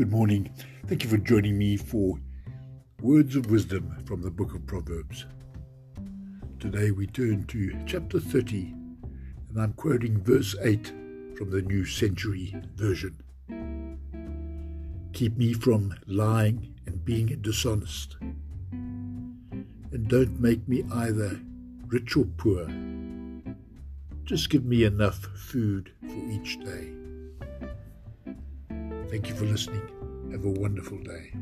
Good morning. Thank you for joining me for Words of Wisdom from the Book of Proverbs. Today we turn to chapter 30, and I'm quoting verse 8 from the New Century Version. Keep me from lying and being dishonest, and don't make me either rich or poor. Just give me enough food for each day. Thank you for listening. Have a wonderful day.